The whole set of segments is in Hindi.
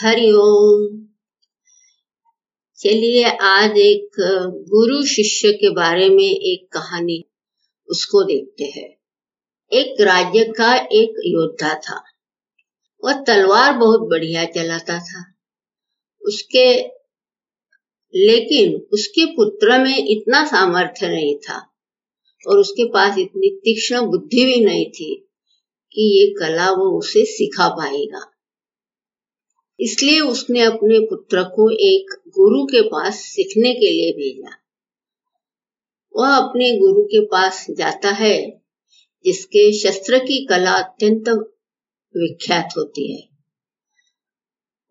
हरिओम चलिए आज एक गुरु शिष्य के बारे में एक कहानी उसको देखते हैं। एक राज्य का एक योद्धा था। वह तलवार बहुत बढ़िया चलाता था। उसके, लेकिन उसके पुत्र में इतना सामर्थ्य नहीं था और उसके पास इतनी तीक्ष्ण बुद्धि भी नहीं थी कि ये कला वो उसे सिखा पाएगा। इसलिए उसने अपने पुत्र को एक गुरु के पास सीखने के लिए भेजा। वह अपने गुरु के पास जाता है, जिसके शस्त्र की कला अत्यंत विख्यात होती है।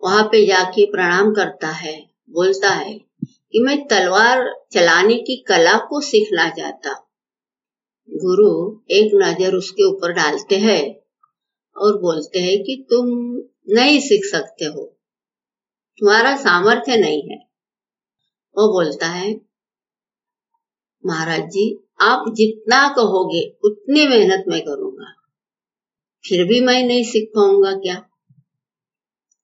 वहाँ पे जाके प्रणाम करता है, बोलता है कि मैं तलवार चलाने की कला को सीखना चाहता गुरु एक नज़र उसके ऊपर डालते हैं और बोलते हैं कि तुम नहीं सीख सकते हो। तुम्हारा सामर्थ्य नहीं है। वो बोलता है, महाराज जी, आप जितना कहोगे, उतनी मेहनत मैं करूँगा। फिर भी मैं नहीं सीख पाऊँगा क्या?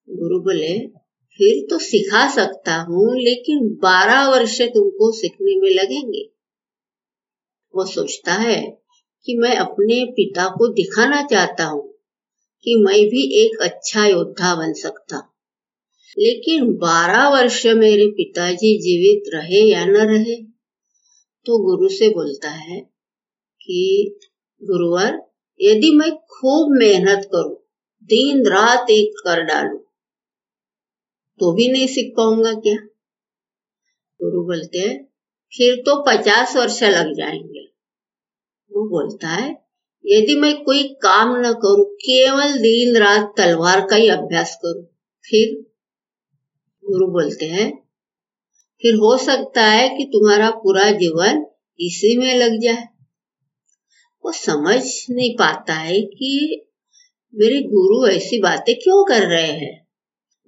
गुरु बोले, फिर तो सिखा सकता हूँ, लेकिन बारह वर्ष तुमको सीखने में लगेंगे। वो सोचता है कि मैं अपने पिता को दिखाना चाहता हूँ। कि मैं भी एक अच्छा योद्धा बन सकता। लेकिन बारह वर्ष मेरे पिताजी जीवित रहे या न रहे तो गुरु से बोलता है कि, गुरुवर, यदि मैं खूब मेहनत करूँ दिन रात एक कर डालू तो भी नहीं सीख पाऊँगा क्या? गुरु बोलते हैं, फिर तो पचास वर्ष लग जाएँगे। वो बोलता है यदि मैं कोई काम न करूँ, केवल दिन रात तलवार का ही अभ्यास करूँ, फिर? गुरु बोलते हैं, फिर हो सकता है कि तुम्हारा पूरा जीवन इसी में लग जाए। वो समझ नहीं पाता है कि मेरे गुरु ऐसी बातें क्यों कर रहे हैं?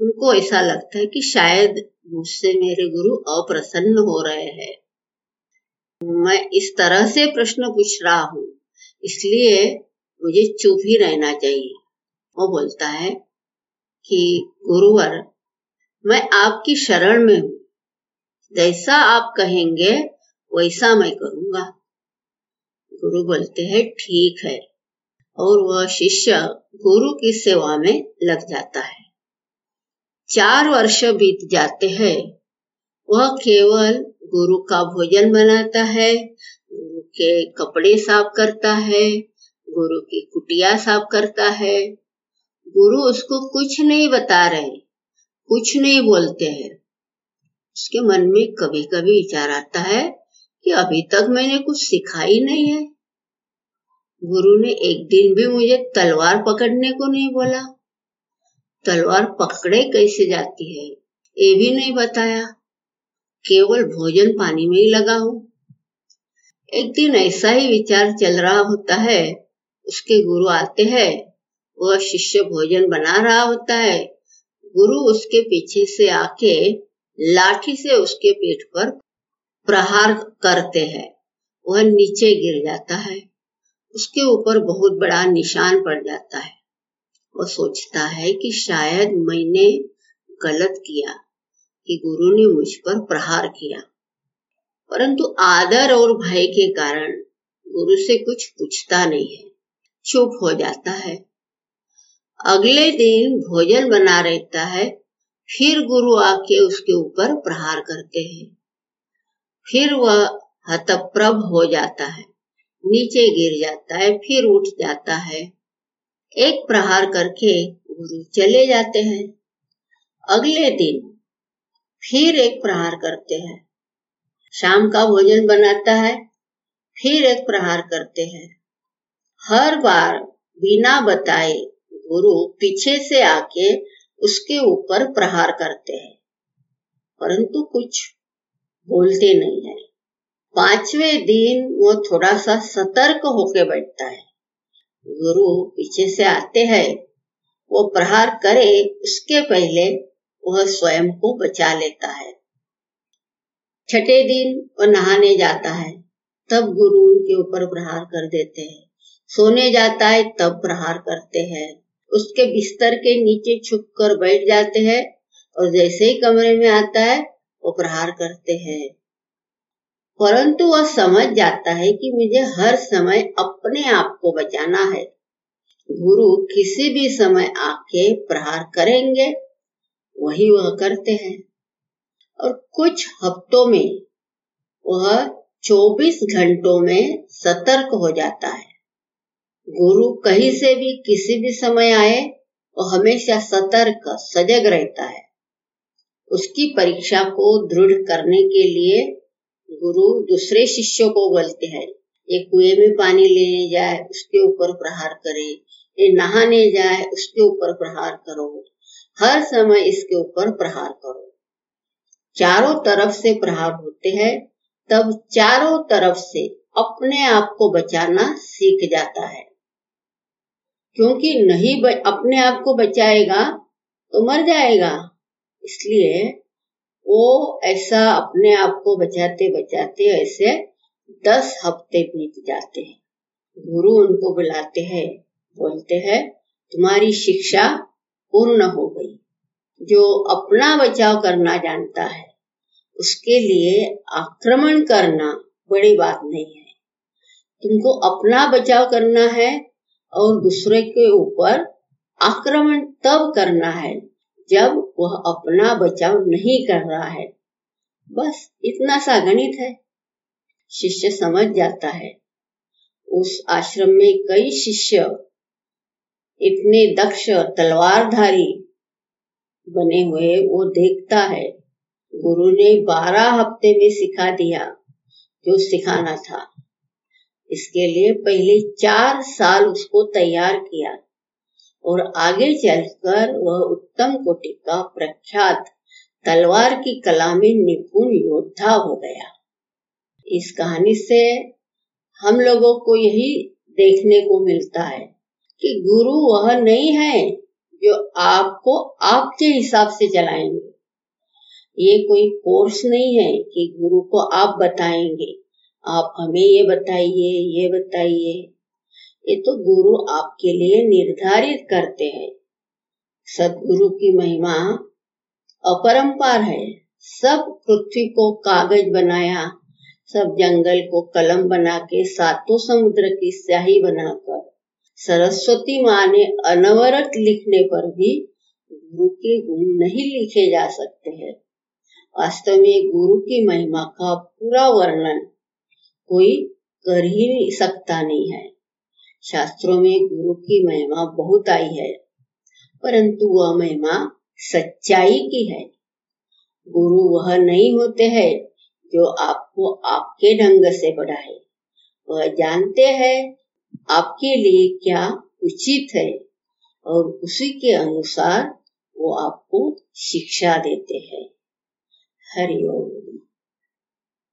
उनको ऐसा लगता है कि शायद मुझसे मेरे गुरु अप्रसन्न हो रहे हैं। मैं इस तरह से प्रश्न पूछ रहा हूँ। इसलिए मुझे चुप ही रहना चाहिए। वो बोलता है कि, गुरुवर, मैं आपकी शरण में हूँ। जैसा आप कहेंगे, वैसा मैं करूँगा। गुरु बोलते हैं, ठीक है। और वह शिष्य गुरु की सेवा में लग जाता है। चार वर्ष बीत जाते हैं। वह केवल गुरु का भोजन बनाता है के कपड़े साफ़ करता है, गुरु की कुटिया साफ़ करता है। गुरु उसको कुछ नहीं बता रहे, कुछ नहीं बोलते हैं। उसके मन में कभी कभी विचार आता है कि अभी तक मैंने कुछ सिखा ही नहीं है। गुरु ने एक दिन भी मुझे तलवार पकड़ने को नहीं बोला। तलवार पकड़े कैसे जाती है, ये भी नहीं बताया। केवल भोजन पानी में ही लगा हूँ। एक दिन ऐसा ही विचार चल रहा होता है। उसके गुरु आते हैं, वह शिष्य भोजन बना रहा होता है। गुरु उसके पीछे से आके लाठी से उसके पेट पर प्रहार करते हैं। वह नीचे गिर जाता है। उसके ऊपर बहुत बड़ा निशान पड़ जाता है। वह सोचता है कि शायद मैंने गलत किया, कि गुरु ने मुझ पर प्रहार किया। परंतु आदर और भय के कारण गुरु से कुछ पूछता नहीं है। चुप हो जाता है। अगले दिन भोजन बना रहता है, फिर गुरु आके उसके ऊपर प्रहार करते हैं। फिर वह हतप्रभ हो जाता है, नीचे गिर जाता है, फिर उठ जाता है। एक प्रहार करके गुरु चले जाते हैं। अगले दिन फिर एक प्रहार करते हैं। शाम का भोजन बनाता है, फिर एक प्रहार करते हैं। हर बार बिना बताए गुरु पीछे से आके उसके ऊपर प्रहार करते हैं। परंतु कुछ बोलते नहीं है। पाँचवें दिन वो थोड़ा सा सतर्क होके बैठता है। गुरु पीछे से आते हैं। वो प्रहार करे, उसके पहले वह स्वयं को बचा लेता है। छठे दिन वो नहाने जाता है, तब गुरु उनके ऊपर प्रहार कर देते हैं। सोने जाता है, तब प्रहार करते हैं। उसके बिस्तर के नीचे छुप कर बैठ जाते हैं और जैसे ही कमरे में आता है, वो प्रहार करते हैं। परंतु वह समझ जाता है कि मुझे हर समय अपने आप को बचाना है। गुरु किसी भी समय आके प्रहार करेंगे, वही वह करते हैं। और कुछ हफ्तों में वह 24 घंटों में सतर्क हो जाता है। गुरु कहीं से भी किसी भी समय आए, वो हमेशा सतर्क, सजग रहता है। उसकी परीक्षा को दृढ़ करने के लिए गुरु दूसरे शिष्यों को बोलते हैं ये कुएँ में पानी लेने जाए, उसके ऊपर प्रहार करे। ये नहाने जाए, उसके ऊपर प्रहार करो। हर समय इसके ऊपर प्रहार करो। चारों तरफ़ से प्रहार होते हैं तब चारों तरफ़ से अपने आप को बचाना सीख जाता है। क्योंकि नहीं ब, अपने आप को बचाएगा तो मर जाएगा। इसलिए वो ऐसा अपने आप को बचाते बचाते ऐसे दस हफ़्ते बीत जाते हैं। गुरु उनको बुलाते हैं बोलते हैं तुम्हारी शिक्षा पूर्ण हो गई। जो अपना बचाव करना जानता है, उसके लिए आक्रमण करना बड़ी बात नहीं है। तुमको अपना बचाव करना है और दूसरे के ऊपर आक्रमण तब करना है जब वह अपना बचाव नहीं कर रहा है। बस इतना सा गणित है। शिष्य समझ जाता है। उस आश्रम में कई शिष्य, इतने दक्ष तलवारधारी बने हुए, वो देखता है। गुरु ने बारह हफ़्ते में सिखा दिया जो सिखाना था। इसके लिए पहले चार साल उसको तैयार किया और आगे चलकर वह उत्तम कोटि का प्रख्यात तलवार की कला में निपुण योद्धा हो गया। इस कहानी से हम लोगों को यही देखने को मिलता है कि गुरु वह नहीं है जो आपको आपके हिसाब से चलाएँगे ये कोई कोर्स नहीं है कि गुरु को आप बताएँगे। आप हमें ये बताइए ये बताइए। ये तो गुरु आपके लिए निर्धारित करते हैं। सदगुरु की महिमा अपरंपार है। सब पृथ्वी को कागज़ बनाया, सब जंगल को कलम बना के सातों समुद्र की स्याही बनाकर सरस्वती माँ ने अनवरत लिखने पर भी गुरु के गुण नहीं लिखे जा सकते हैं। वास्तव में गुरु की महिमा का पूरा वर्णन कोई कर ही सकता नहीं है। शास्त्रों में गुरु की महिमा बहुत आई है, परंतु वह महिमा सच्चाई की है। गुरु वह नहीं होते हैं जो आपको आपके ढंग से बढ़ाए वह जानते हैं आपके लिए क्या उचित है? और उसी के अनुसार वो आपको शिक्षा देते हैं। हरिओम